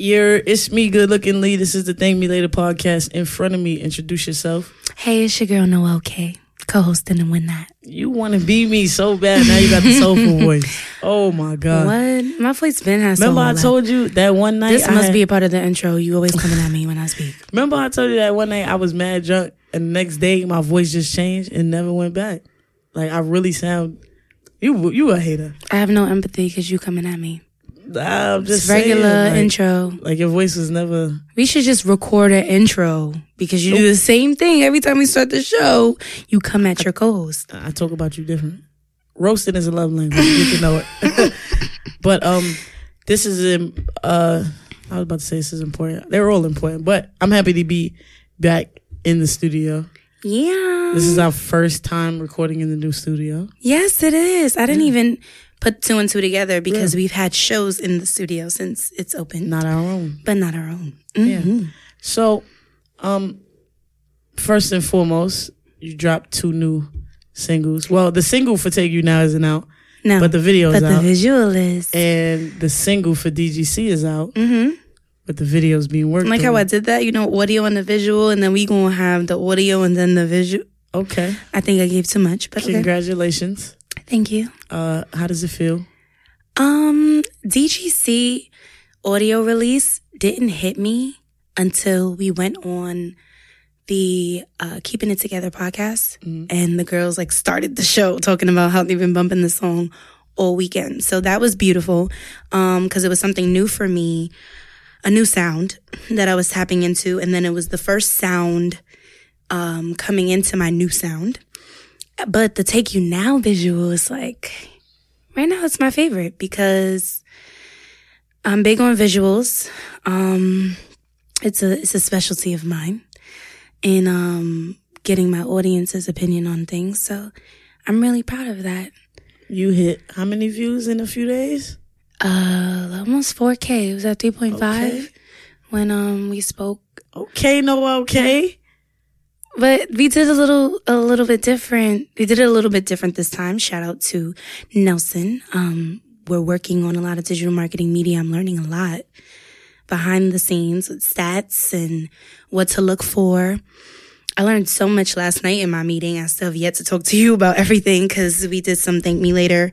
You're it's me, good looking Lee. This is the Thank Me Later podcast. In front of me, introduce yourself. Hey, it's your girl Noel K, co-hosting and win that. You want to be me so bad. Now you got the soulful voice. Oh my god. What? My voice been has. Remember I told you that one night. This I must had- be a part of the intro. You always coming at me when I speak. Remember I told you that one night I was mad drunk, and the next day my voice just changed and never went back. Like I really sound. You you a hater. I have no empathy because you coming at me. I'm just It's regular saying, like, intro. Like your voice was never. We should just record an intro because you do the same thing every time we start the show. You come at your co-host. I talk about you different. Roasting is a love language. You can know it. but um, this is um, uh, I was about to say this is important. They're all important, but I'm happy to be back in the studio. Yeah. This is our first time recording in the new studio. Yes, it is. I didn't even put two and two together because we've had shows in the studio since it's open, Not our own. but not our own. Yeah. Mhm. So, um, first and foremost, you dropped two new singles. Well, the single for "Take You Now" isn't out, No, but the video is but the visual is. and the single for DGC is out, hmm but the video's being worked. Like how. I did that, you know, audio and the visual, and then we gonna have the audio and then the visual. Okay, I think I gave too much, but okay. Thank you. Uh, how does it feel? Um, DGC audio release didn't hit me until we went on the uh, Keeping It Together podcast, Mhm. and the girls like started the show talking about how they've been bumping the song all weekend. So that was beautiful, um, because it was something new for me, a new sound that I was tapping into, and then it was the first sound um, coming into my new sound. But the Take You Now visual is like right now it's my favorite because I'm big on visuals. Um, it's a it's a specialty of mine, in um, getting my audience's opinion on things. So I'm really proud of that. You hit how many views in a few days? Uh, almost 4K. It was at 3.5 Okay. when um we spoke. Okay, no, okay. But we did a little a little bit different. We did it a little bit different this time. Shout out to Nelson. Um, we're working on a lot of digital marketing media. I'm learning a lot behind the scenes with stats and what to look for. I learned so much last night in my meeting. I still have yet to talk to you about everything because we did some thank me later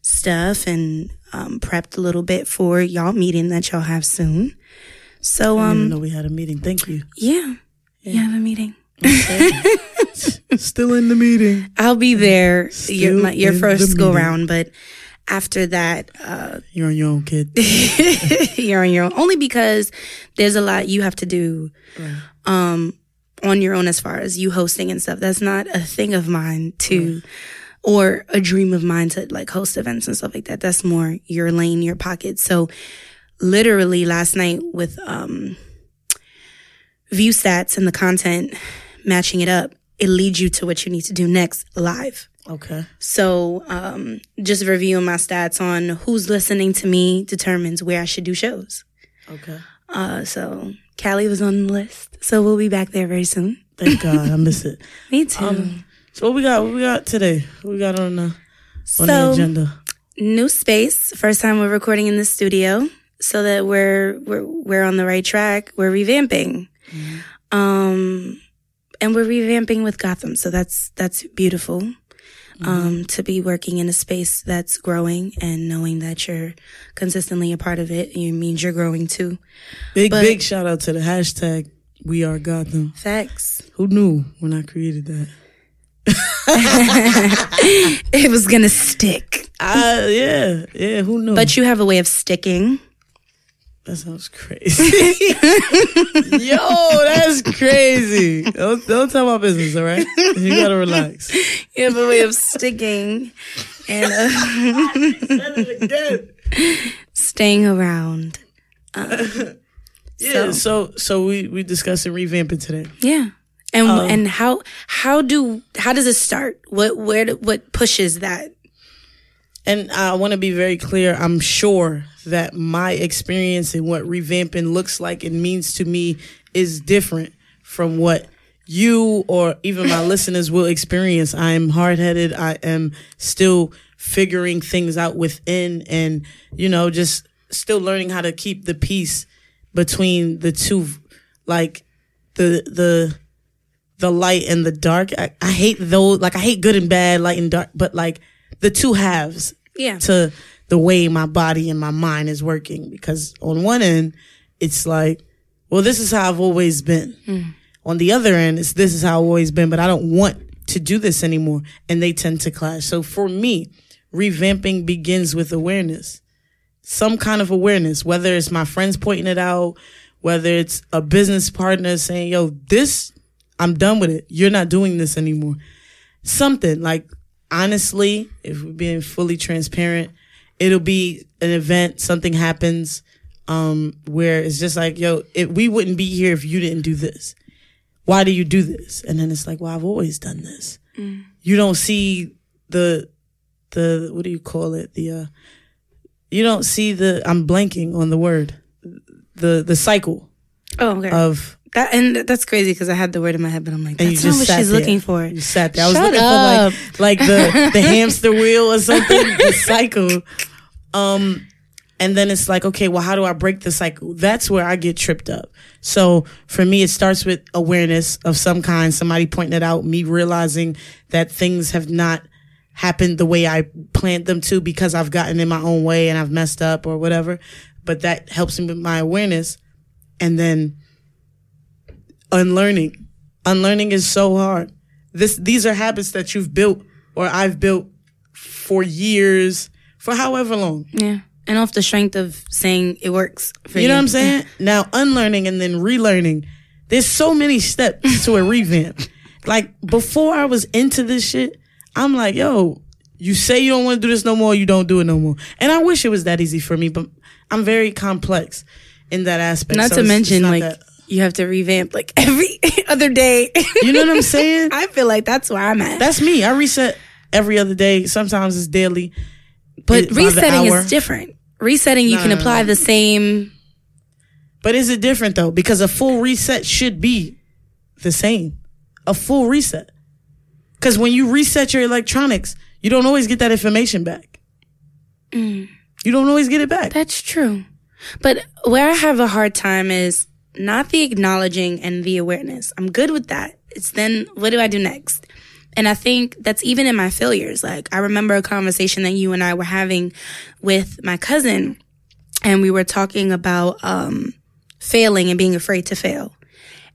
stuff and um, prepped a little bit for y'all meeting that y'all have soon. So I didn't um, know we had a meeting. Thank you. yeah, you have a meeting. Still in the meeting. I'll be there your my, your first go meeting. round, but after that, uh, You're on your own, kid. you're on your own. Only because there's a lot you have to do um, on your own as far as you hosting and stuff. That's not a thing of mine to, or a dream of mine to like host events and stuff like that. That's more your lane, your pocket. So literally last night with um, view stats and the content matching it up, it leads you to what you need to do next live. Okay. So, um, just reviewing my stats on who's listening to me determines where I should do shows. Okay. Uh, so Cali was on the list. So we'll be back there very soon. Thank God. I miss it. Me too. Um, so what we got? What we got today? What we got on the on the agenda? new space. First time we're recording in the studio so that we're, we're, we're on the right track. We're revamping. Um, and we're revamping with Gotham. So that's, that's beautiful. Um, to be working in a space that's growing and knowing that you're consistently a part of it, it means you're growing too. Big but- big shout out to the hashtag We Are Gotham. Facts. Who knew when I created that? it was gonna stick. Ah, yeah, yeah. Who knew? But you have a way of sticking. That sounds crazy. Yo, that's crazy. Don't, don't tell my business, all right? You gotta relax. You have a way of sticking and uh, Said it again. staying around. Yeah. So so we we discussing revamping today. Yeah. And Um, and how how do how does it start? What where do- what pushes that? And I want to be very clear. I'm sure that my experience and what revamping looks like and means to me is different from what you or even my listeners will experience. I am hard headed. I am still figuring things out within and, you know, just still learning how to keep the peace between the two, like the the the light and the dark. I, I hate those. Like I hate good and bad, light and dark. But like the two halves Yeah. to the way my body and my mind is working. Because on one end, it's like, well, this is how I've always been. Hmm. On the other end, it's this is how I've always been, but I don't want to do this anymore. And they tend to clash. So for me, revamping begins with awareness. Some kind of awareness, whether it's my friends pointing it out, whether it's a business partner saying, yo, this, I'm done with it. You're not doing this anymore. Something like, honestly, if we're being fully transparent, it'll be an event, something happens, um, where it's just like, yo, it, we wouldn't be here if you didn't do this. Why do you do this? And then it's like, well, I've always done this. You don't see the, the, what do you call it? The, uh, you don't see the, I'm blanking on the word, the, the cycle Oh, okay. of, that and that's crazy because I had the word in my head, but I'm like, that's not what she's there. looking for. You sat there. I was Shut looking up. for like, like the, the hamster wheel or something, the cycle. Um, and then it's like, okay, well, how do I break the cycle? That's where I get tripped up. So for me, it starts with awareness of some kind, somebody pointing it out, me realizing that things have not happened the way I planned them to because I've gotten in my own way and I've messed up or whatever. But that helps me with my awareness. And then unlearning. Unlearning is so hard. This, these are habits that you've built or I've built for years, for however long. Yeah. And off the strength of saying it works for you. You know what I'm saying? Now unlearning and then relearning. There's so many steps to a revamp. Like before I was into this shit, I'm like, yo, you say you don't want to do this no more, you don't do it no more. And I wish it was that easy for me, but I'm very complex in that aspect. Not So to mention, not like, that- you have to revamp like every other day. you know what I'm saying? I feel like that's where I'm at. That's me. I reset every other day. Sometimes it's daily. but it- resetting is different. Resetting, you can no, no, apply the same. But is it different though? Because a full reset should be the same. A full reset. Because when you reset your electronics, you don't always get that information back. Mm. You don't always get it back. That's true. But where I have a hard time is not the acknowledging and the awareness. I'm good with that. It's then what do I do next? And I think that's even in my failures. Like I remember a conversation that you and I were having with my cousin and we were talking about um failing and being afraid to fail.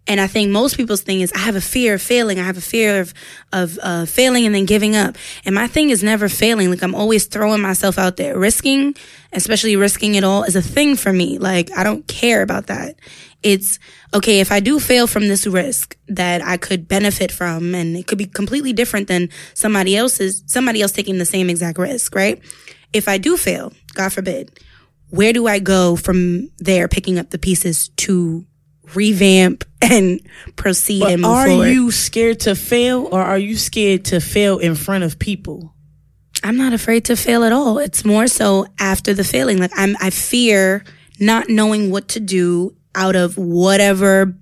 And I think most people's thing is I have a fear of failing. I have a fear of of uh, failing and then giving up. And my thing is never failing. Like I'm always throwing myself out there. Risking, especially risking it all, is a thing for me. Like I don't care about that. It's okay if I do fail from this risk that I could benefit from, and it could be completely different than somebody else's somebody else taking the same exact risk, right? If I do fail, God forbid, where do I go from there, picking up the pieces to revamp and proceed But and move are forward? you scared to fail or are you scared to fail in front of people? I'm not afraid to fail at all. It's more so after the failing. Like I'm, I fear not knowing what to do out of whatever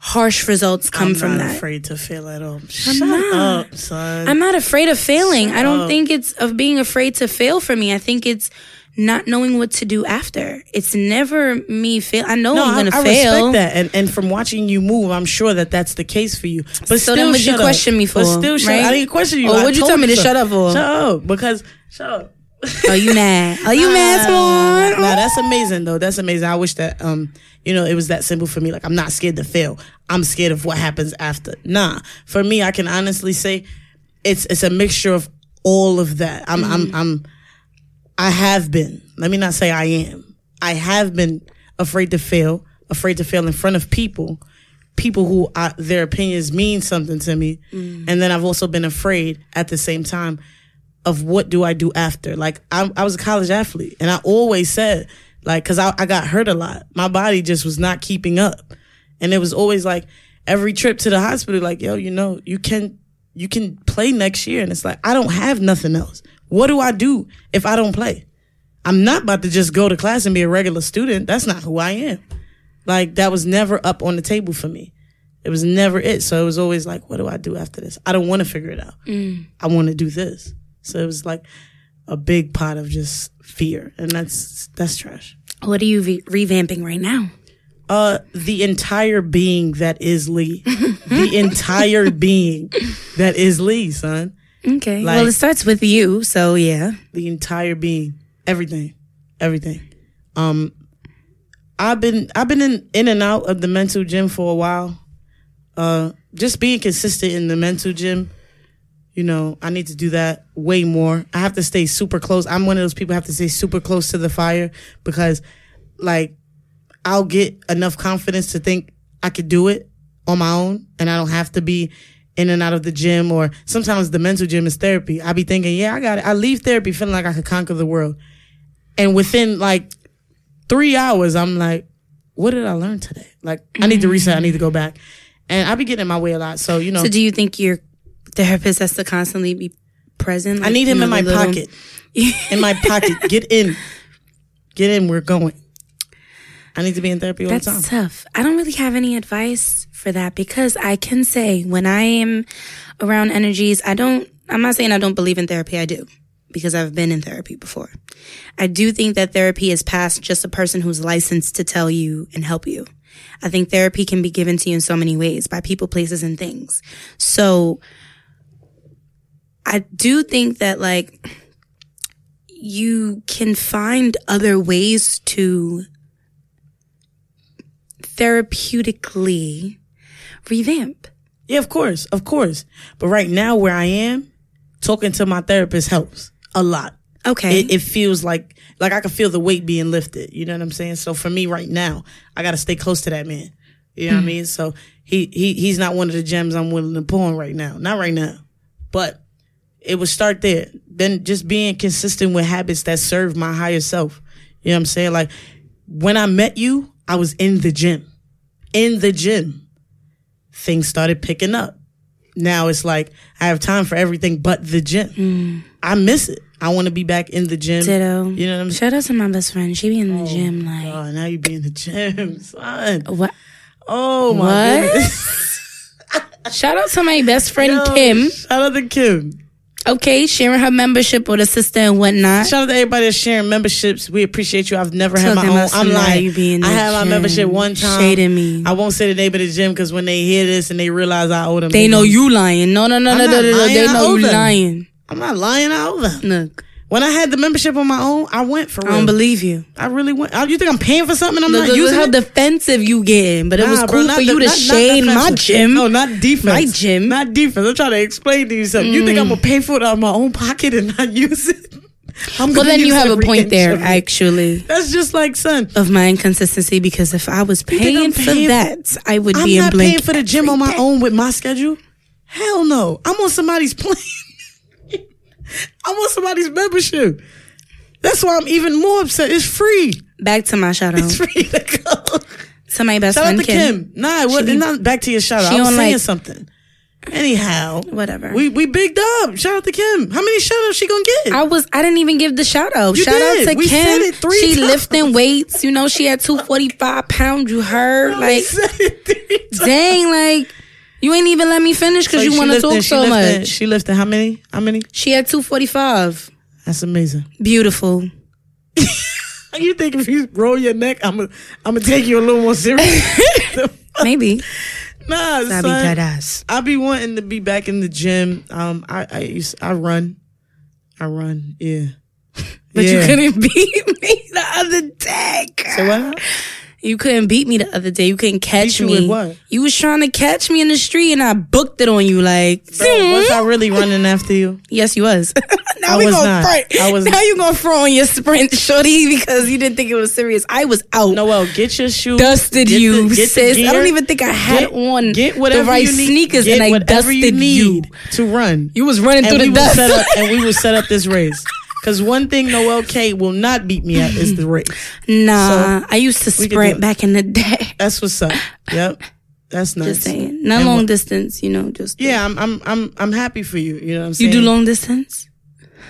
harsh results come I'm from not that. afraid to fail at all. Shut not. up, son. I'm not afraid of failing. I don't up. think it's of being afraid to fail for me. I think it's not knowing what to do after. It's never me fail. I know no, I'm going to fail. I respect that, and and from watching you move, I'm sure that that's the case for you. But So still, then what'd you shut question up. me for, But still, shut right? I didn't question you. Or what'd you tell me to so. shut up for? Shut up, because shut up. Are you mad? Are you mad, Swan? Nah, that's amazing though. That's amazing. I wish that um, you know, it was that simple for me. Like I'm not scared to fail. I'm scared of what happens after. Nah. For me, I can honestly say it's it's a mixture of all of that. I'm I'm I'm I have been. Let me not say I am. I have been afraid to fail, afraid to fail in front of people, people who I, their opinions mean something to me. Mm. And then I've also been afraid at the same time of what do I do after? Like I, I was a college athlete and I always said like, cause I, I got hurt a lot. My body just was not keeping up. And it was always like every trip to the hospital, like, yo, you know, you can, you can play next year. And it's like, I don't have nothing else. What do I do if I don't play? I'm not about to just go to class and be a regular student. That's not who I am. Like that was never up on the table for me. It was never it. So it was always like, what do I do after this? I don't want to figure it out. I want to do this. So it was like a big pot of just fear, and that's that's trash. What are you re- revamping right now? Uh, the entire being that is Lee, the entire being that is Lee, son. Okay. Like- well, it starts with you, so yeah. the entire being, everything, everything. Um, I've been I've been in in and out of the mental gym for a while. Uh, just being consistent in the mental gym. You know, I need to do that way more. I have to stay super close. I'm one of those people who have to stay super close to the fire because, like, I'll get enough confidence to think I could do it on my own, and I don't have to be in and out of the gym. Or sometimes the mental gym is therapy. I be thinking, yeah, I got it. I leave therapy feeling like I could conquer the world, and within like three hours, I'm like, what did I learn today? Like, I need to mm-hmm. reset. I need to go back, and I be getting in my way a lot. So you know, So do you think your therapist has to constantly be present? I need him you in my little- pocket. in my pocket. Get in. Get in. We're going. I need to be in therapy all the time. That's tough. I don't really have any advice for that because I can say when I am around energies, I don't, I'm not saying I don't believe in therapy. I do because I've been in therapy before. I do think that therapy is past just a person who's licensed to tell you and help you. I think therapy can be given to you in so many ways by people, places, and things. So I do think that like you can find other ways to therapeutically revamp. Yeah, of course, of course. But right now, where I am, talking to my therapist helps a lot. Okay. It, it feels like like I can feel the weight being lifted. You know what I'm saying? So for me, right now, I got to stay close to that man. You know what I mm-hmm. mean? So he he he's not one of the gems I'm willing to pull on right now. Not right now, but it would start there. Then just being consistent with habits that serve my higher self. You know what I'm saying? Like when I met you, I was in the gym. In the gym. Things started picking up. Now it's like I have time for everything but the gym. Mm. I miss it. I want to be back in the gym. Ditto. You know what I'm saying? Shout out to my best friend. She be in the oh, gym like Oh, now you be in the gym, son. what? Oh my What? goodness. Shout out to my best friend Yo, Kim. Shout out to Kim. Okay, sharing her membership with her sister and whatnot. Shout out to everybody that's sharing memberships. We appreciate you. I've never had my own. I'm lying. you be in I had my gym, membership one time. shading me. I won't say the name of the gym because when they hear this and they realize I owe them, They know you lying. No, no, no, I'm no, no, no, no. They know you lying. I'm not lying. I owe them. Look, When I had the membership on my own, I went for it. I don't believe you. I really went. Oh, You think I'm paying for something? I'm Look, not look, using how it? defensive you getting. But it was cool bro, not for you de- to not- not my gym. No, not defense. My gym. Mm. Not defense. I'm trying to explain to you something. You think I'm gonna pay for it out of my own pocket and not use it? I'm Well, then you have a point there, actually, That's just like, son. of my inconsistency. Because if I was paying I'm for that, I would I'm be in not paying for the gym on my own with my schedule. Hell no. I'm on somebody's plan. I'm on somebody's membership. That's why I'm even more upset. It's free. Back to my shout out It's free to go. to my best Shout out friend to Kim. Nah, what, be- not back to your shout out. I was saying like- something. Anyhow, Whatever. we we bigged up. Shout out to Kim. How many shout outs she gonna get? I was I didn't even give the shout out. You shout did. out to We Kim. said it three she times. lifting weights. You know, she had two forty five pounds. You heard? Like said it three times. dang, like you ain't even let me finish because So you want to talk so lifted- much. She lifted how many? How many? She had two forty five. That's amazing. Beautiful. You think if you roll your neck, I'm gonna I'm gonna take you a little more serious? Maybe. nah, be son. dead ass. I be wanting to be back in the gym. Um, I I used, I run, I run. Yeah, But Yeah. you couldn't beat me the other day. girl. So what? You couldn't beat me the other day. You couldn't catch you me. what? You was trying to catch me in the street and I booked it on you like Bro, was I really running after you? Yes, you was. now I we was gonna not. front. I was- Now you gonna throw on your sprint, shorty, because you didn't think it was serious. I was out. Noel, get your shoes. dusted get you, the- get the sis. I don't even think I had get, on get whatever the right you need, sneakers, get and I whatever you dusted need to run. You was running and through the dust. up and we will set up this race. Because one thing Noel K will not beat me at is the race. nah, I used to we could do sprint back in the day. That's what's up. Yep, that's nice. Just saying, not And long what- distance. You know, just Yeah, I'm I'm I'm I'm happy for you. You know what I'm saying You do long distance,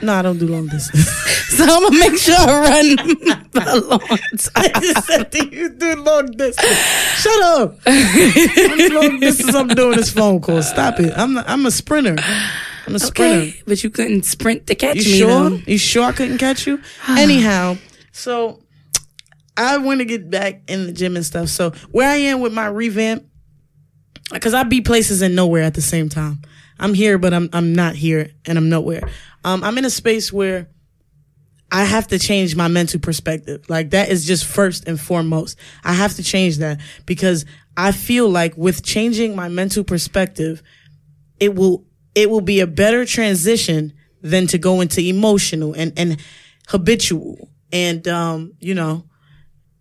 No, I don't do long distance. so I'm gonna make sure I run a long time. I just said that you do long distance. Shut up. I'm long distance. I'm doing this phone call. Stop it. I'm not, I'm a sprinter. I'm a sprinter. Okay, but you couldn't sprint to catch me. You me. sure? though. You sure I couldn't catch you? Anyhow, so I want to get back in the gym and stuff. So where I am with my revamp, because I be places and nowhere at the same time. I'm here, but I'm I'm not here, and I'm nowhere. Um, I'm in a space where I have to change my mental perspective. Like that is just first and foremost. I have to change that because I feel like with changing my mental perspective, it will it will be a better transition than to go into emotional and and habitual and um you know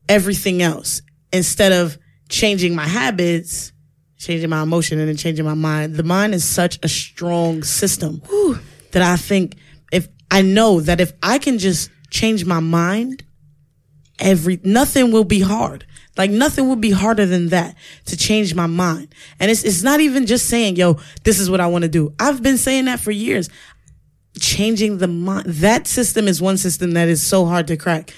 everything else. Instead of changing my habits changing my emotion and then changing my mind. The mind is such a strong system that i think if i know that if i can just change my mind every nothing will be hard like nothing would be harder than that to change my mind. And it's it's not even just saying yo this is what i want to do. I've been saying that for years. Changing the mind that system is one system that is so hard to crack.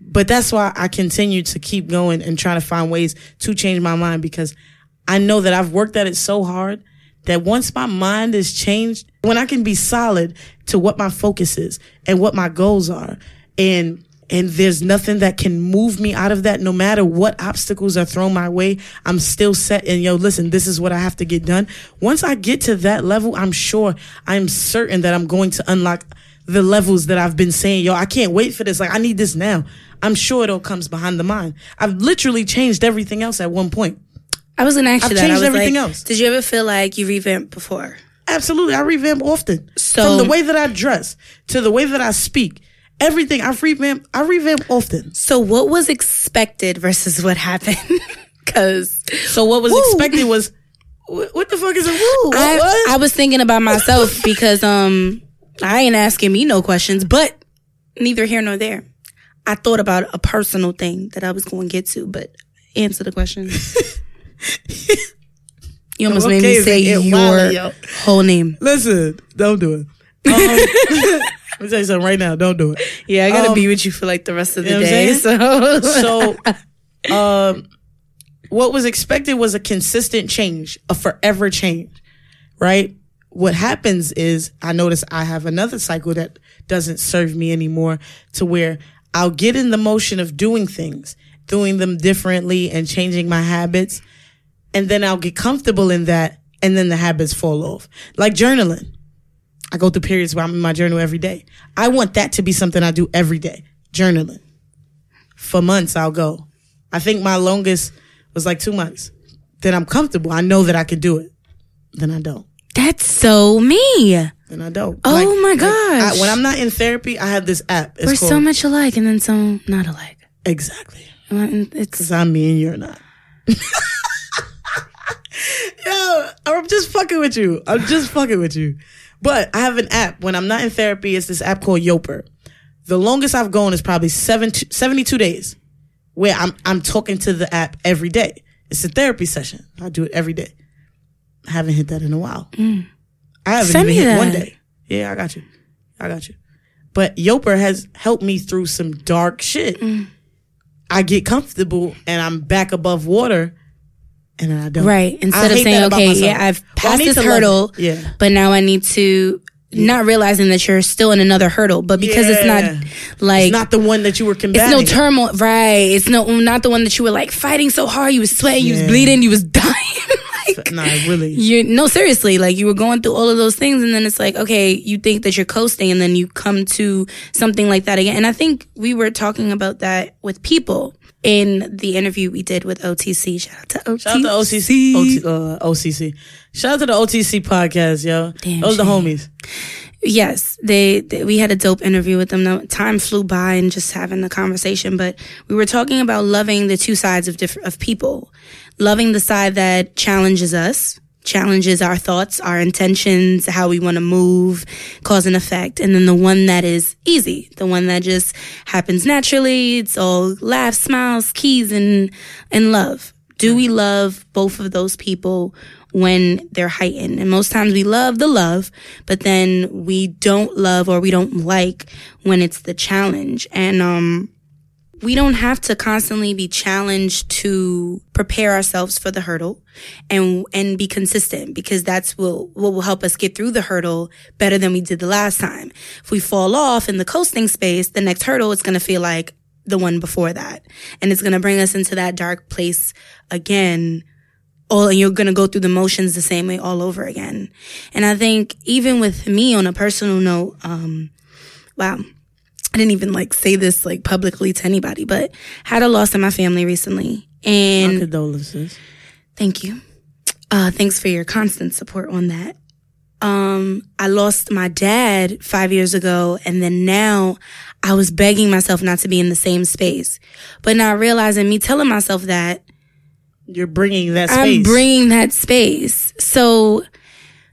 But that's why I continue to keep going and trying to find ways to change my mind because I know that I've worked at it so hard that once my mind is changed, when I can be solid to what my focus is and what my goals are and and there's nothing that can move me out of that no matter what obstacles are thrown my way i'm still set and yo listen this is what i have to get done once i get to that level i'm sure i'm certain that i'm going to unlock the levels that i've been saying yo i can't wait for this like i need this now i'm sure it all comes behind the mind i've literally changed everything else at one point I was gonna ask you I've that. I changed everything like, else. Did you ever feel like you revamped before? Absolutely. I revamp often. So- From the way that I dress to the way that I speak, everything I revamp, I revamp often. So what was expected versus what happened? Because So what was Woo. expected was, what the fuck is a woo? What, I? I was thinking about myself because um I ain't asking me no questions, but neither here nor there. I thought about a personal thing that I was going to get to, but answer the question. you almost made me say your whole name. Listen, don't do it. Um, let me tell you something right now. Don't do it. Yeah, I gotta Um, be with you for like the rest of the you know day. So So, um, what was expected was a consistent change, a forever change, right? What happens is I notice I have another cycle that doesn't serve me anymore to where I'll get in the motion of doing things, doing them differently and changing my habits. And then I'll get comfortable in that. And then the habits fall off. Like journaling. I go through periods where I'm in my journal every day. I want that to be something I do every day. Journaling for months I'll go. I think my longest was like two months. Then I'm comfortable. I know that I can do it. Then I don't. that's so me. Then I don't. Oh my I- when I'm not in therapy, I have this app. It's We're called so much alike and then so not alike. exactly It's because I'm me and you're not. Yo, I'm just fucking with you. I'm just fucking with you. But I have an app. When I'm not in therapy, it's this app called Youper. The longest I've gone is probably seven, 72 days where I'm I'm talking to the app every day. It's a therapy session. I do it every day. I haven't hit that in a while. I haven't Mm. Send even me hit one that. day. Yeah, I got you. I got you. But Youper has helped me through some dark shit. Mm. I get comfortable and I'm back above water and I don't. Right. I Instead of saying, okay, yeah, I've passed need this hurdle. Yeah. but now I need to not realizing that you're still in another hurdle, but because it's not like It's not the one that you were combating. it's no turmoil, right? It's no not the one that you were like fighting so hard, you was sweating, you was bleeding, you was dying. like Nah, really. you no seriously, like you were going through all of those things, and then it's like okay, you think that you're coasting, and then you come to something like that again. And I think we were talking about that with people in the interview we did with OTC. Shout out to OTC. Shout out to OCC. OT, uh, OCC. Shout out to the OTC podcast, yo. Damn Those the homies. Yes, they, they we had a dope interview with them. The time flew by and just having the conversation, but we were talking about loving the two sides of different of people, loving the side that challenges us, challenges our thoughts, our intentions, how we want to move, cause and effect, and then the one that is easy, the one that just happens naturally. It's all laughs, smiles, keys, and and love. Do we love both of those people when they're heightened? And most times we love the love, but then we don't love or we don't like when it's the challenge. And, um, we don't have to constantly be challenged to prepare ourselves for the hurdle and and be consistent because that's what, what will help us get through the hurdle better than we did the last time. If we fall off in the coasting space, the next hurdle is going to feel like the one before that. And it's going to bring us into that dark place again. All, and you're going to go through the motions the same way all over again. And I think even with me on a personal note, um, wow. I didn't even like say this like publicly to anybody, but had a loss in my family recently. And My condolences. Thank you. Uh, thanks for your constant support on that. Um, I lost my dad five years ago, and then now I was begging myself not to be in the same space. But now realizing me telling myself that You're bringing that I'm bringing that space. So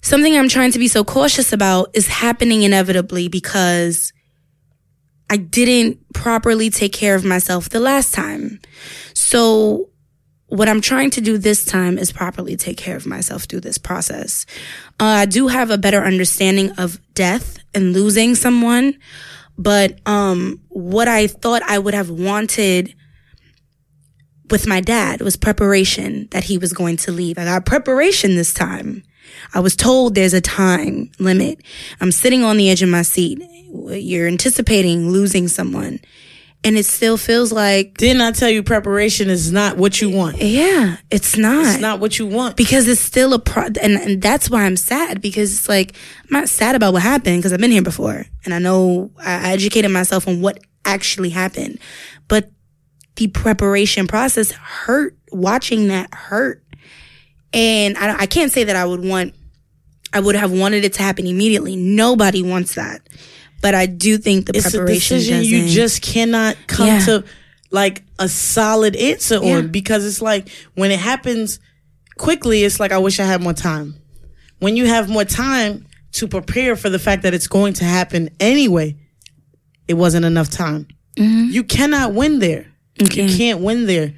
something I'm trying to be so cautious about is happening inevitably because I didn't properly take care of myself the last time. So what I'm trying to do this time is properly take care of myself through this process. Uh, I do have a better understanding of death and losing someone, but um, what I thought I would have wanted with my dad was preparation that he was going to leave. I got preparation this time. I was told there's a time limit. I'm sitting on the edge of my seat. You're anticipating losing someone. And it still feels like, Didn't I tell you preparation is not what you want? yeah, it's not. It's not what you want. because it's still a pro, and, and that's why I'm sad because it's like, I'm not sad about what happened because I've been here before and I know I I educated myself on what actually happened. But the preparation process hurt, watching that hurt. And I, I can't say that I would want, I would have wanted it to happen immediately. Nobody wants that. But I do think the preparation is. it's a decision you just cannot come Yeah. to like a solid answer Yeah. on because it's like when it happens quickly it's like i wish i had more time when you have more time to prepare for the fact that it's going to happen anyway it wasn't enough time mm-hmm. you cannot win there Okay. you can't win there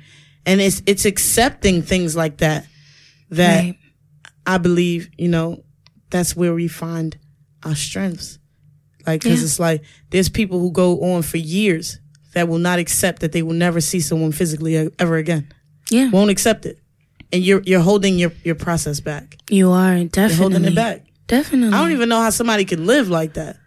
and it's it's accepting things like that that Right. I believe, you know, that's where we find our strengths. Like, cause Yeah. it's like, there's people who go on for years that will not accept that they will never see someone physically ever again. Yeah. Won't accept it. And you're, you're holding your, your process back. You are You're definitely. holding it back. Definitely. I don't even know how somebody can live like that.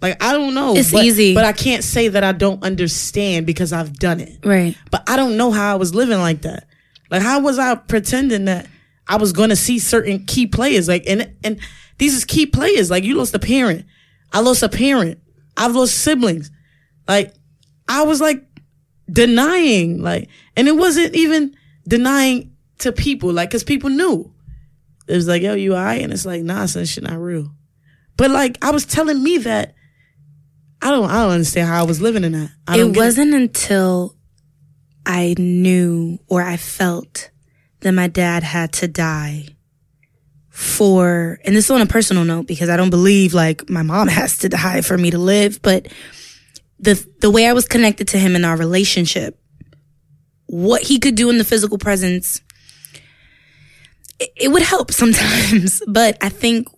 Like, I don't know. It's but, easy. But I can't say that I don't understand because I've done it. Right. But I don't know how I was living like that. Like how was I pretending that I was going to see certain key players? Like and and these is key players. Like you lost a parent. I lost a parent. I've lost siblings. Like I was like denying like and it wasn't even denying to people like cuz people knew. It was like, "Yo, you all right?" And it's like, "Nah, son, shit not real." But like I was telling me that I don't I don't understand how I was living in that. I don't It wasn't until I knew or I felt that my dad had to die for, and this is on a personal note because I don't believe like my mom has to die for me to live, but the, the way I was connected to him in our relationship, what he could do in the physical presence, it, it would help sometimes, but I think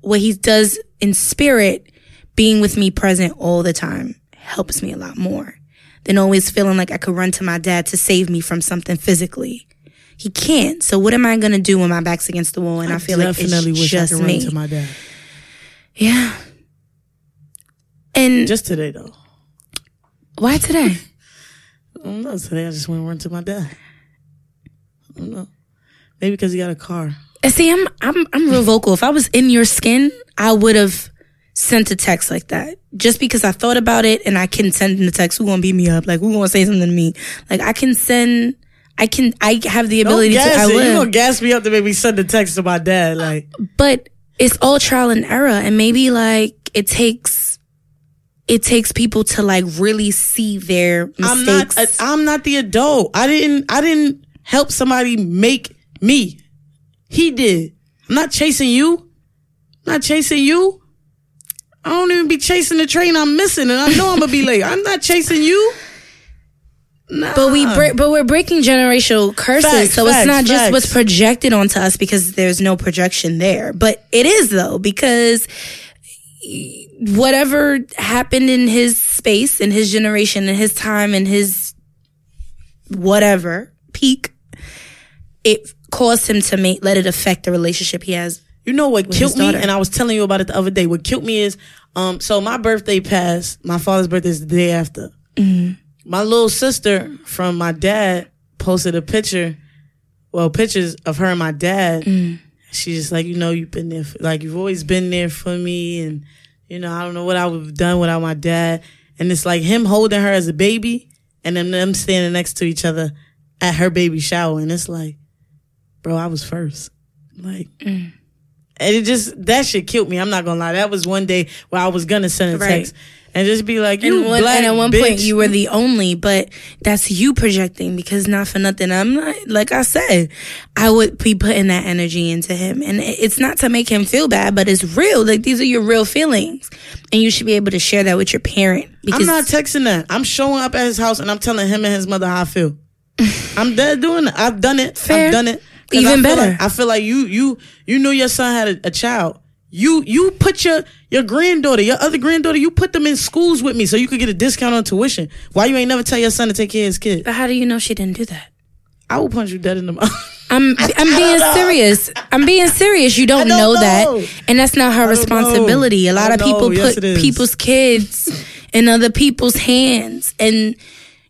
what he does in spirit, being with me present all the time, helps me a lot more than always feeling like I could run to my dad to save me from something physically. He can't. So what am I gonna do when my back's against the wall and I, feel like it's just I me? run to my dad. yeah. And Just today though. why today? I don't know. Today I just went to run to my dad. I don't know. Maybe because he got a car. And see, I'm I'm I'm real vocal. If I was in your skin, I would have sent a text like that. Just because I thought about it and I can send in the text, who gonna beat me up? Like who gonna say something to me? Like I can send I can I have the ability Don't to gas I it. You gonna gas me up to make me send a text to my dad? Like but it's all trial and error and maybe like it takes it takes people to like really see their I'm not. mistakes. I'm not the adult. I didn't. I didn't help somebody make me. He did. I'm not chasing you. I'm not chasing you. I don't even be chasing the train I'm missing, and I know I'm gonna be late. I'm not chasing you. Nah. but we break, but we're breaking generational curses, Facts, so it's facts, not just facts. what's projected onto us because there's no projection there. But it is though because whatever happened in his space, in his generation, in his time, in his whatever peak, it caused him to make let it affect the relationship he has. You know what killed me, and I was telling you about it the other day. What killed me is, um, so my birthday passed. My father's birthday is the day after, Mm-hmm. My little sister from my dad posted a picture, well, pictures of her and my dad. Mm. She's just like, you know, you've been there, for, like you've always been there for me, and you know, I don't know what I would have done without my dad. And it's like him holding her as a baby, and then them standing next to each other at her baby shower, and it's like, bro, I was first, like. Mm. And it just that shit killed me. I'm not gonna lie. That was one day where I was gonna send a Right. text and just be like, "You and, one, black and at one bitch. point you were the only, but that's you projecting because not for nothing. I'm not like I said, I would be putting that energy into him, and it's not to make him feel bad, but it's real. Like these are your real feelings, and you should be able to share that with your parent. I'm not texting that. I'm showing up at his house and I'm telling him and his mother how I feel. I'm dead doing it. I've done it. Fair. I've done it. Even I better. Like, I feel like you you you knew your son had a, a child. You you put your your granddaughter, your other granddaughter, you put them in schools with me so you could get a discount on tuition. Why you ain't never tell your son to take care of his kid? But how do you know she didn't do that? I will punch you dead in the mouth. I'm I'm being serious. I'm being serious. You don't, don't know, know. that, and that's not her responsibility. A lot of people Yes, put people's kids in other people's hands, and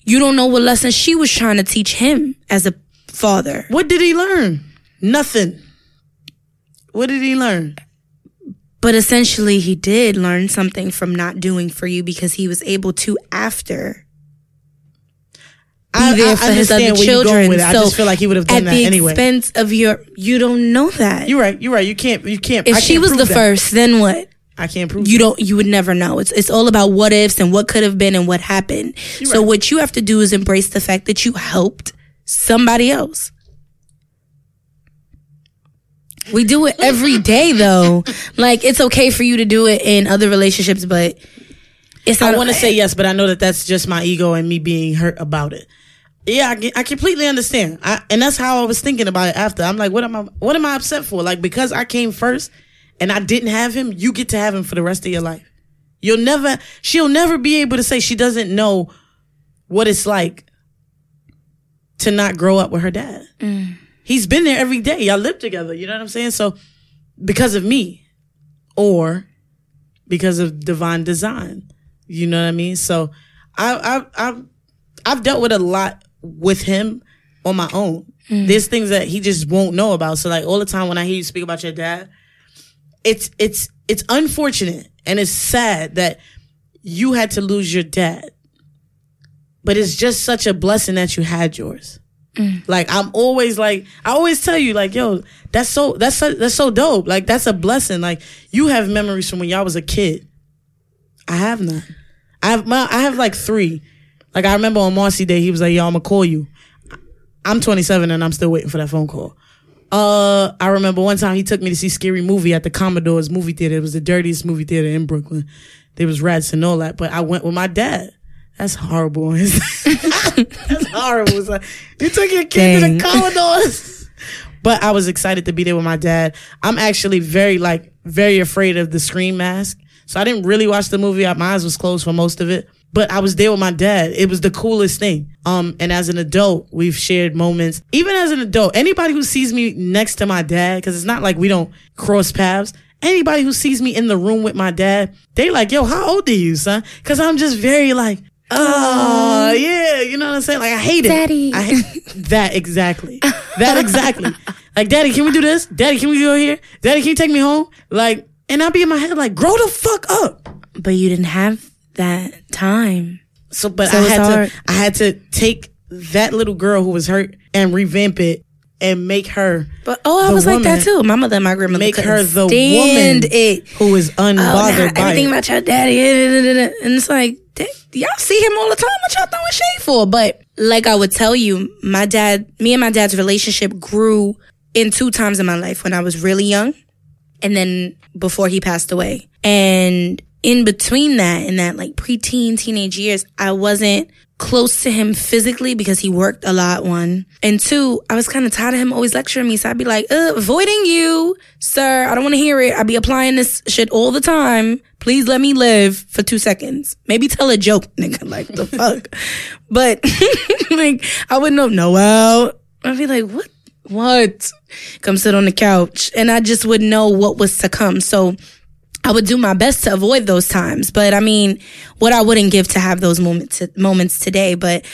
you don't know what lesson she was trying to teach him as a father. what did he learn? Nothing. What did he learn? But essentially, he did learn something from not doing for you because he was able to after be I, there I for his other you're children. it. I So just feel like he would have done at that the anyway. expense of your. You don't know that. You're right. You're right. You can't. You can't. if I she can't was the that. first, then what? I can't prove. you don't you would never know it's it's all about what ifs and what could have been and what happened so right. what you have to do is embrace the fact that you helped somebody else we do it every day though like it's okay for you to do it in other relationships but it's not I want to say yes, but I know that that's just my ego and me being hurt about it. Yeah, I, I completely understand. I, and that's how I was thinking about it after. I'm like, what am I? What am I upset for? Like because I came first and I didn't have him, you get to have him for the rest of your life. You'll never. She'll never be able to say she doesn't know what it's like to not grow up with her dad. Mm. He's been there every day. Y'all live together. You know what I'm saying? So because of me, or because of divine design. You know what I mean? So I I I've I've dealt with a lot with him on my own. Mm. There's things that he just won't know about. So like all the time when I hear you speak about your dad, it's it's it's unfortunate and it's sad that you had to lose your dad. But it's just such a blessing that you had yours. Like I'm always like I always tell you like yo that's so that's so, that's so dope like that's a blessing like you have memories from when y'all was a kid I have none. I have my, I have like three. Like I remember on Marcy Day, he was like, "Yo, I'm gonna call you." I'm 27 and I'm still waiting for that phone call. Uh, I remember one time he took me to see Scary Movie at the Commodores movie theater. It was the dirtiest movie theater in Brooklyn. There was rats and all that, but I went with my dad. That's horrible. That's horrible. It's like, you took your kid to the Commodores. But I was excited to be there with my dad. I'm actually very like very afraid of the Scream mask. So I didn't really watch the movie. My eyes was closed for most of it. But I was there with my dad. It was the coolest thing. Um, and as an adult, we've shared moments. Even as an adult, anybody who sees me next to my dad, because it's not like we don't cross paths. Anybody who sees me in the room with my dad, they like, yo, how old are you, son? Because I'm just very like, oh um, yeah, you know what I'm saying? Like I hate it. Daddy. I hate that exactly. That exactly. like, daddy, can we do this? Daddy, can we go here? Daddy, can you take me home? Like, and I'll be in my head like, grow the fuck up. but you didn't have that time So, but So I had hard. to, I had to take that little girl who was hurt and revamp it and make her but oh i was like that too my mother and my grandmother make her the woman it who is oh, unbothered nah, by everything it. about your daddy and it's like y'all see him all the time. What y'all throwing shade for? But like i would tell you my dad me and my dad's relationship grew in two times in my life when i was really young and then before he passed away. And in between that in that like preteen teenage years i wasn't close to him physically because he worked a lot one. And two i was kind of tired of him always lecturing me so i'd be like uh, avoiding you sir. I don't want to hear it. I'd be applying this shit all the time. Please let me live for two seconds. Maybe tell a joke nigga. Like the fuck? But like i wouldn't know noel. I'd be like what? What? Come sit on the couch. And i just wouldn't know what was to come. So I would do my best to avoid those times. But I mean, what I wouldn't give to have those moments moments today. But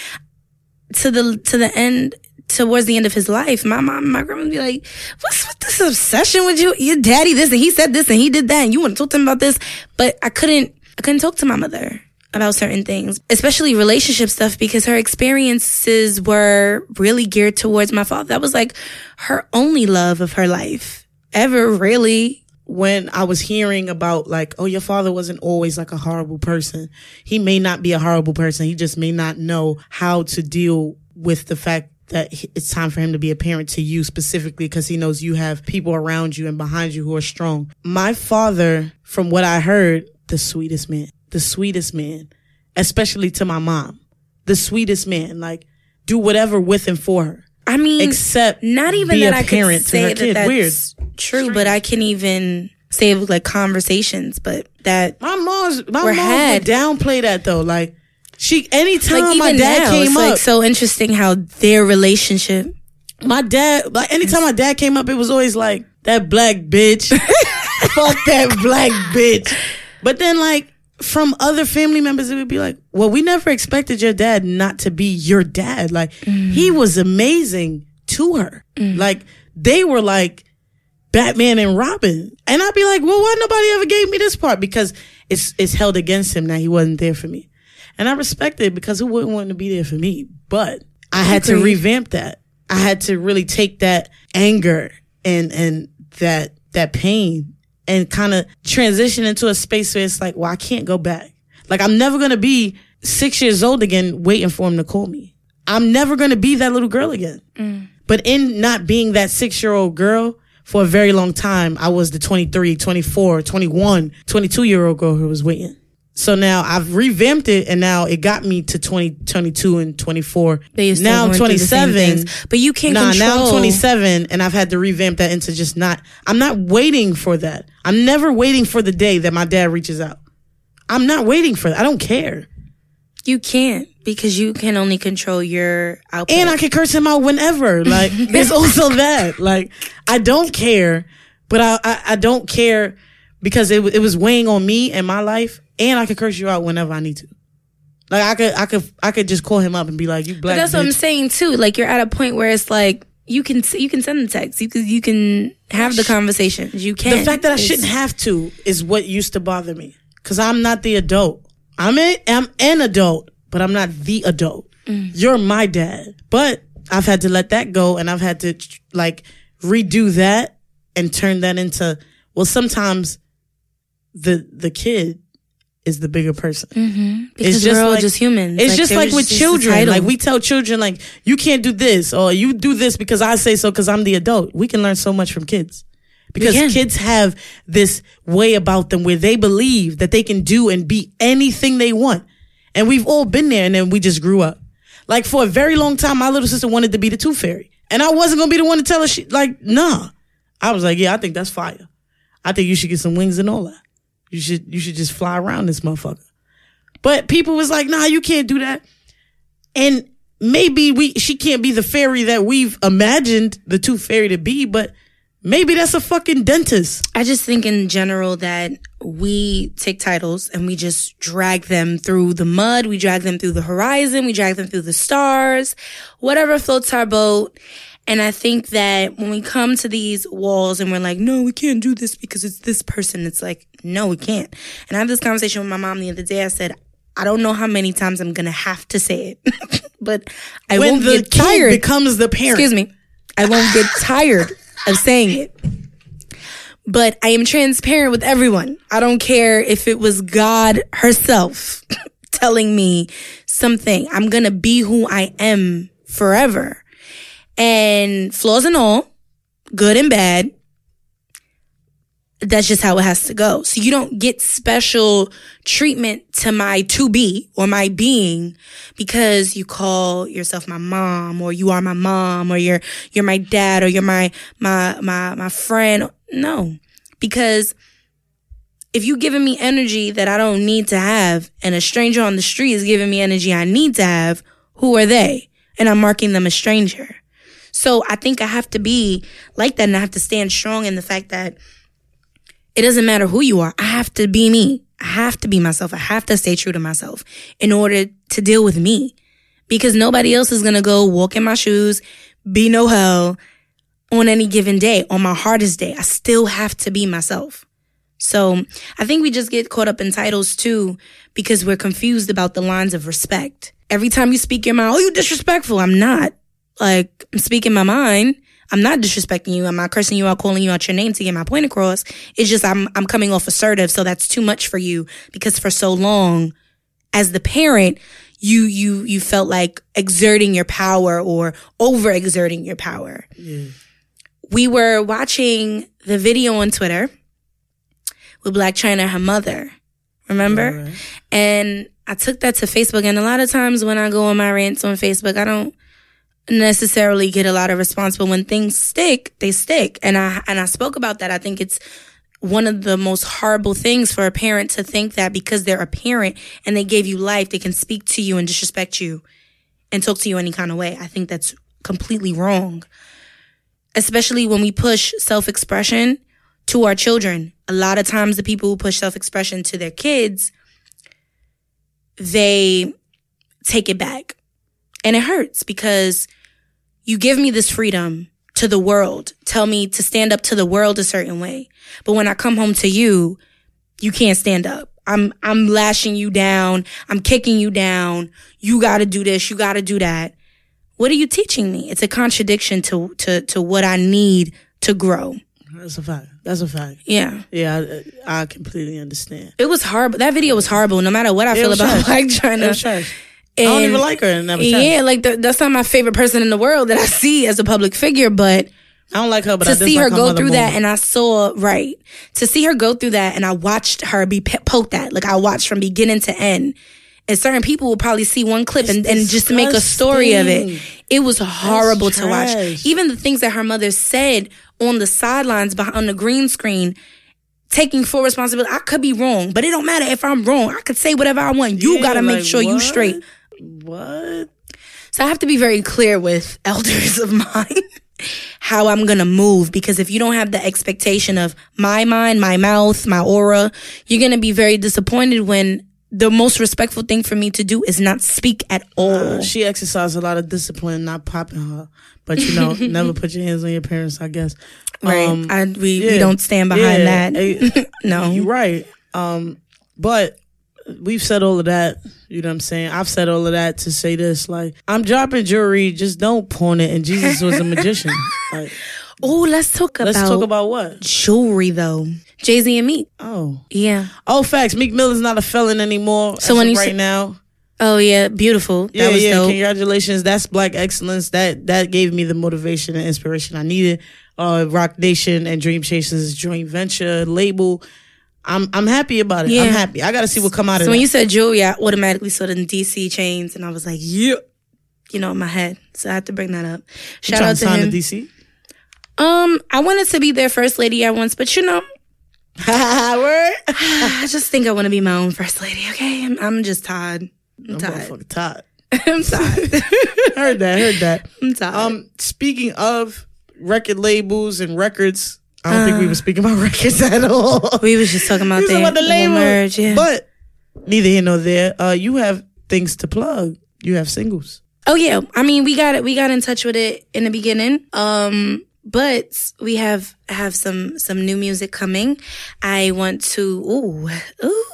to the to the end towards the end of his life, my mom, my grandma would be like, "What's with this obsession with you? Your daddy this and he said this and he did that, and you want to talk to him about this?" But I couldn't, I couldn't talk to my mother about certain things, especially relationship stuff, because her experiences were really geared towards my father. That was like her only love of her life ever, really. When I was hearing about like, oh, your father wasn't always like a horrible person. He may not be a horrible person. He just may not know how to deal with the fact that it's time for him to be a parent to you specifically because he knows you have people around you and behind you who are strong. My father, from what I heard, the sweetest man, the sweetest man, especially to my mom, the sweetest man, like do whatever with and for her. I mean, except not even be that a I could parent say that kid. that's Weird. true, but I can even say it with like conversations, but that My mom's my mom had. would downplay that though. Like she anytime like my dad now, came it's up, like so interesting how their relationship. my dad like anytime my dad came up, it was always like that black bitch. Fuck that black bitch. But then like from other family members, it would be like, well, we never expected your dad not to be your dad. Like he mm. was amazing to her. Mm. Like they were like Batman and Robin. And I'd be like, well, why nobody ever gave me this part? Because it's it's held against him that he wasn't there for me. And I respect it because who wouldn't want to be there for me? But I had to revamp that. I had to really take that anger and and that that pain and kind of transition into a space where it's like, well, I can't go back. Like I'm never gonna be six years old again waiting for him to call me. I'm never gonna be that little girl again. Mm. But in not being that six year old girl for a very long time, I was the 23, 24, 21, 22 year old girl who was waiting. So now I've revamped it and now it got me to 20, 22 and 24. But you're still now I'm going through the same 27. But you can't Nah, now I'm 27 and I've had to revamp that into just not, I'm not waiting for that. I'm never waiting for the day that my dad reaches out. I'm not waiting for that. I don't care. You can't because you can only control your output. And I can curse him out whenever. Like there's also that. Like I don't care, but I I, I don't care because it it was weighing on me and my life, and I could curse you out whenever I need to. Like I could I could I could just call him up and be like, "You But black." that's what I'm saying too. Like you're at a point where it's like you can you can send the text. You can you can have the conversations. You can. The fact that I shouldn't have to is what used to bother me. Cause I'm not the adult. I'm a, I'm an adult, but I'm not the adult. Mm. You're my dad. But I've had to let that go and I've had to like redo that and turn that into, well, sometimes the, the kid is the bigger person. Mm-hmm. because just we're all like- just humans. It's just like with just children. Like we tell children, like you can't do this or you do this because I say so because I'm the adult. We can learn so much from kids because kids have this way about them where they believe that they can do and be anything they want, and we've all been there. And then we just grew up. Like for a very long time, my little sister wanted to be the tooth fairy, and I wasn't gonna be the one to tell her she like nah. I was like, yeah, I think that's fire. I think you should get some wings and all that. You should you should just fly around this motherfucker. But people was like, nah, you can't do that. And maybe we she can't be the fairy that we've imagined the tooth fairy to be, but maybe that's a fucking dentist. I just think in general that we take titles and we just drag them through the mud, we drag them through the horizon, we drag them through the stars, whatever floats our boat. And I think that when we come to these walls and we're like, no, we can't do this because it's this person, it's like, no, we can't. And I had this conversation with my mom the other day. I said, I don't know how many times I'm gonna have to say it, but I When won't the get kid tired. becomes the parent. Excuse me. I won't get tired of saying it. But I am transparent with everyone. I don't care if it was God herself telling me something. I'm going to be who I am forever. And flaws and all, good and bad, that's just how it has to go. So you don't get special treatment to my to be or my being because you call yourself my mom or you are my mom or you're you're my dad or you're my my my my friend. No. Because if you giving me energy that I don't need to have and a stranger on the street is giving me energy I need to have, who are they? And I'm marking them a stranger. So I think I have to be like that and I have to stand strong in the fact that It doesn't matter who you are. I have to be me. I have to be myself. I have to stay true to myself in order to deal with me because nobody else is going to go walk in my shoes, be no hell on any given day. On my hardest day, I still have to be myself. So I think we just get caught up in titles too because we're confused about the lines of respect. Every time you speak your mind, oh, you disrespectful. I'm not. Like, I'm speaking my mind. I'm not disrespecting you. I'm not cursing you out, calling you out your name to get my point across. It's just I'm I'm coming off assertive, so that's too much for you because for so long, as the parent, you you you felt like exerting your power or overexerting your power. Yeah. We were watching the video on Twitter with Blac Chyna, her mother. Remember? Alright. And I took that to Facebook. And a lot of times when I go on my rants on Facebook, I don't necessarily get a lot of response. But when things stick, they stick. And I and I spoke about that. I think it's one of the most horrible things for a parent to think that because they're a parent and they gave you life, they can speak to you and disrespect you and talk to you any kind of way. I think that's completely wrong. Especially when we push self expression to our children. A lot of times, the people who push self expression to their kids, they take it back. And it hurts because you give me this freedom to the world, tell me to stand up to the world a certain way. But when I come home to you, you can't stand up. I'm I'm lashing you down. I'm kicking you down. You got to do this, you got to do that. What are you teaching me? It's a contradiction to to to what I need to grow. That's a fact. That's a fact. Yeah. Yeah, I, I completely understand. It was horrible. That video was horrible. No matter what I It feel about trash. It Chyna. Trash. I don't even like her, and that was trash. Yeah, like the, that's not my favorite person in the world that I see as a public figure, but I don't like her, but I to see her go through more. that and I saw right to see her go through that and I watched her be poked at like I watched from beginning to end. And certain people will probably see one clip and, and just make a story of it. it was horrible to watch. even the things that her mother said on the sidelines behind the green screen taking full responsibility I could be wrong but it don't matter if I'm wrong. I could say whatever I want. You Yeah, gotta make like, sure you straight What? so I have to be very clear with elders of mine how I'm gonna move because if you don't have the expectation of my mind, my mouth, my aura, you're gonna be very disappointed when the most respectful thing for me to do is not speak at all. Uh, she exercised a lot of discipline, not popping her. But you know, never put your hands on your parents. I guess. right. Um, I, we, we don't stand behind Yeah, that. no. You're right. Um, but we've said all of that. You know what I'm saying? I've said all of that to say this. Like, I'm dropping jewelry. Just don't pawn it. And Jesus was a magician. Like, Oh, let's talk about let's talk about what? jewelry though. Jay Z and Meek. Oh. Yeah. Oh, facts. Meek Mill's not a felon anymore. So when you right say- now, Oh yeah, beautiful. That yeah, yeah. dope. Congratulations. That's black excellence. That that gave me the motivation and inspiration I needed. Uh, Roc Nation and Dream Chasers joint venture label. I'm I'm happy about it. Yeah. I'm happy. I got to see what come out of it. So when you said jewelry, I automatically saw the DC chains, and I was like, yeah, you know, in my head. So I had to bring that up. Shout out to sign him. to DC. Um, I wanted to be their first lady at once, but you know, Word. I just think I want to be my own first lady. Okay, I'm, I'm just tired. I'm I'm tired. tired. I'm tired. heard that. Heard that. I'm tired. Um, speaking of record labels and records, I don't think we were speaking about records at all. we was just talking about, the, about the label, merge. Yeah. but neither here nor there. Uh, you have things to plug. You have singles. Oh yeah, I mean we got it. We got in touch with it in the beginning. Um, but we have have some some new music coming. I want to ooh ooh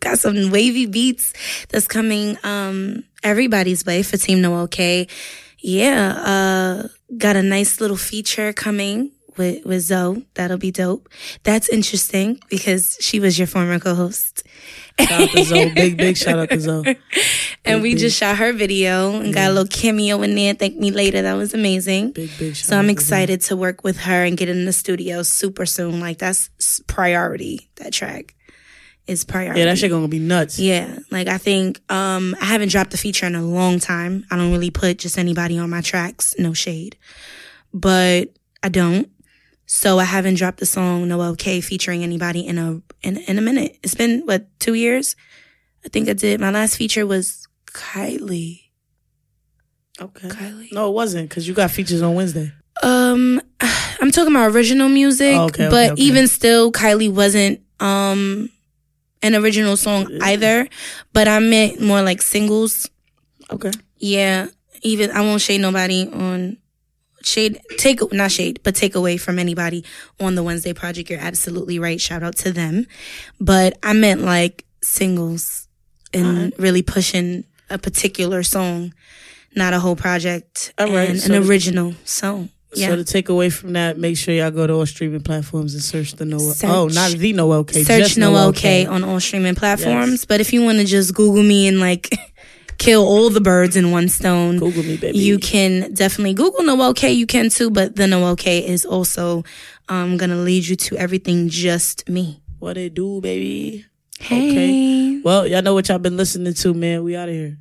got some wavy beats that's coming um everybody's way for Team Noel K. Yeah, uh, got a nice little feature coming with with Zoe. That'll be dope. That's interesting because she was your former co-host. Shout out to Zoe. Big big shout out to Zoe. And we just shot her video and got a little cameo in there. Thank me later. That was amazing. Big big shout So I'm excited to work with her and get in the studio super soon. Like that's priority. That track is priority. Yeah, that shit gonna be nuts. Yeah, like I think um I haven't dropped a feature in a long time. I don't really put just anybody on my tracks, no shade. But I don't. So I haven't dropped a song Noel K featuring anybody in a in, in a minute. It's been what, 2 years? I think I did. My last feature was Kylie. Okay. Kylie. No, it wasn't because you got features on Wednesday. Um I'm talking about original music, Oh, okay, okay, but okay. even still, Kylie wasn't um an original song either. But I meant more like singles. Okay. Yeah, even I won't shade nobody on shade take not shade but take away from anybody on the Wednesday project. You're absolutely right. Shout out to them. But I meant like singles and Alright. really pushing a particular song, not a whole project Alright, and so an original song. Yeah. So to take away from that, make sure y'all go to all streaming platforms and search the Noel. Search- oh, not the Noel K. Search just Noel K. K on all streaming platforms. Yes. But if you want to just Google me and like kill all the birds in one stone, Google me, baby. you can definitely Google Noel K. You can too, but the Noel K is also um, gonna lead you to everything just me. What it do, baby? Hey. Okay. Well, y'all know what y'all been listening to, man. We out of here.